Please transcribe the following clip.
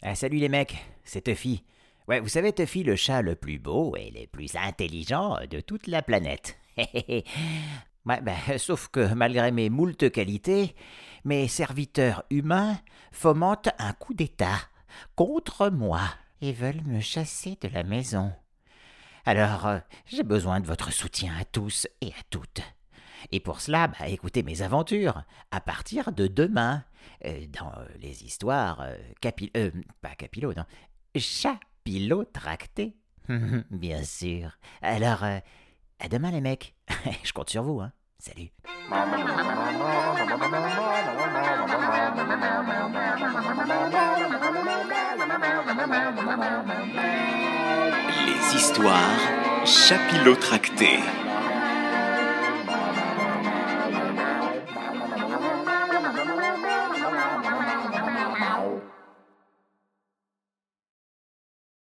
Ah, salut les mecs, c'est Tuffy. Ouais, vous savez, Tuffy, le chat le plus beau et le plus intelligent de toute la planète. ben, sauf que malgré mes moultes qualités, mes serviteurs humains fomentent un coup d'État contre moi et veulent me chasser de la maison. Alors, euh, j'ai besoin de votre soutien à tous et à toutes. Et pour cela, bah, écoutez mes aventures, à partir de demain, euh, dans euh, les histoires euh, capi... euh, pas capillo, non, chapillotractées. Bien sûr. Alors, euh, à demain les mecs. Je compte sur vous, hein. Salut. Les histoires chapillotractées.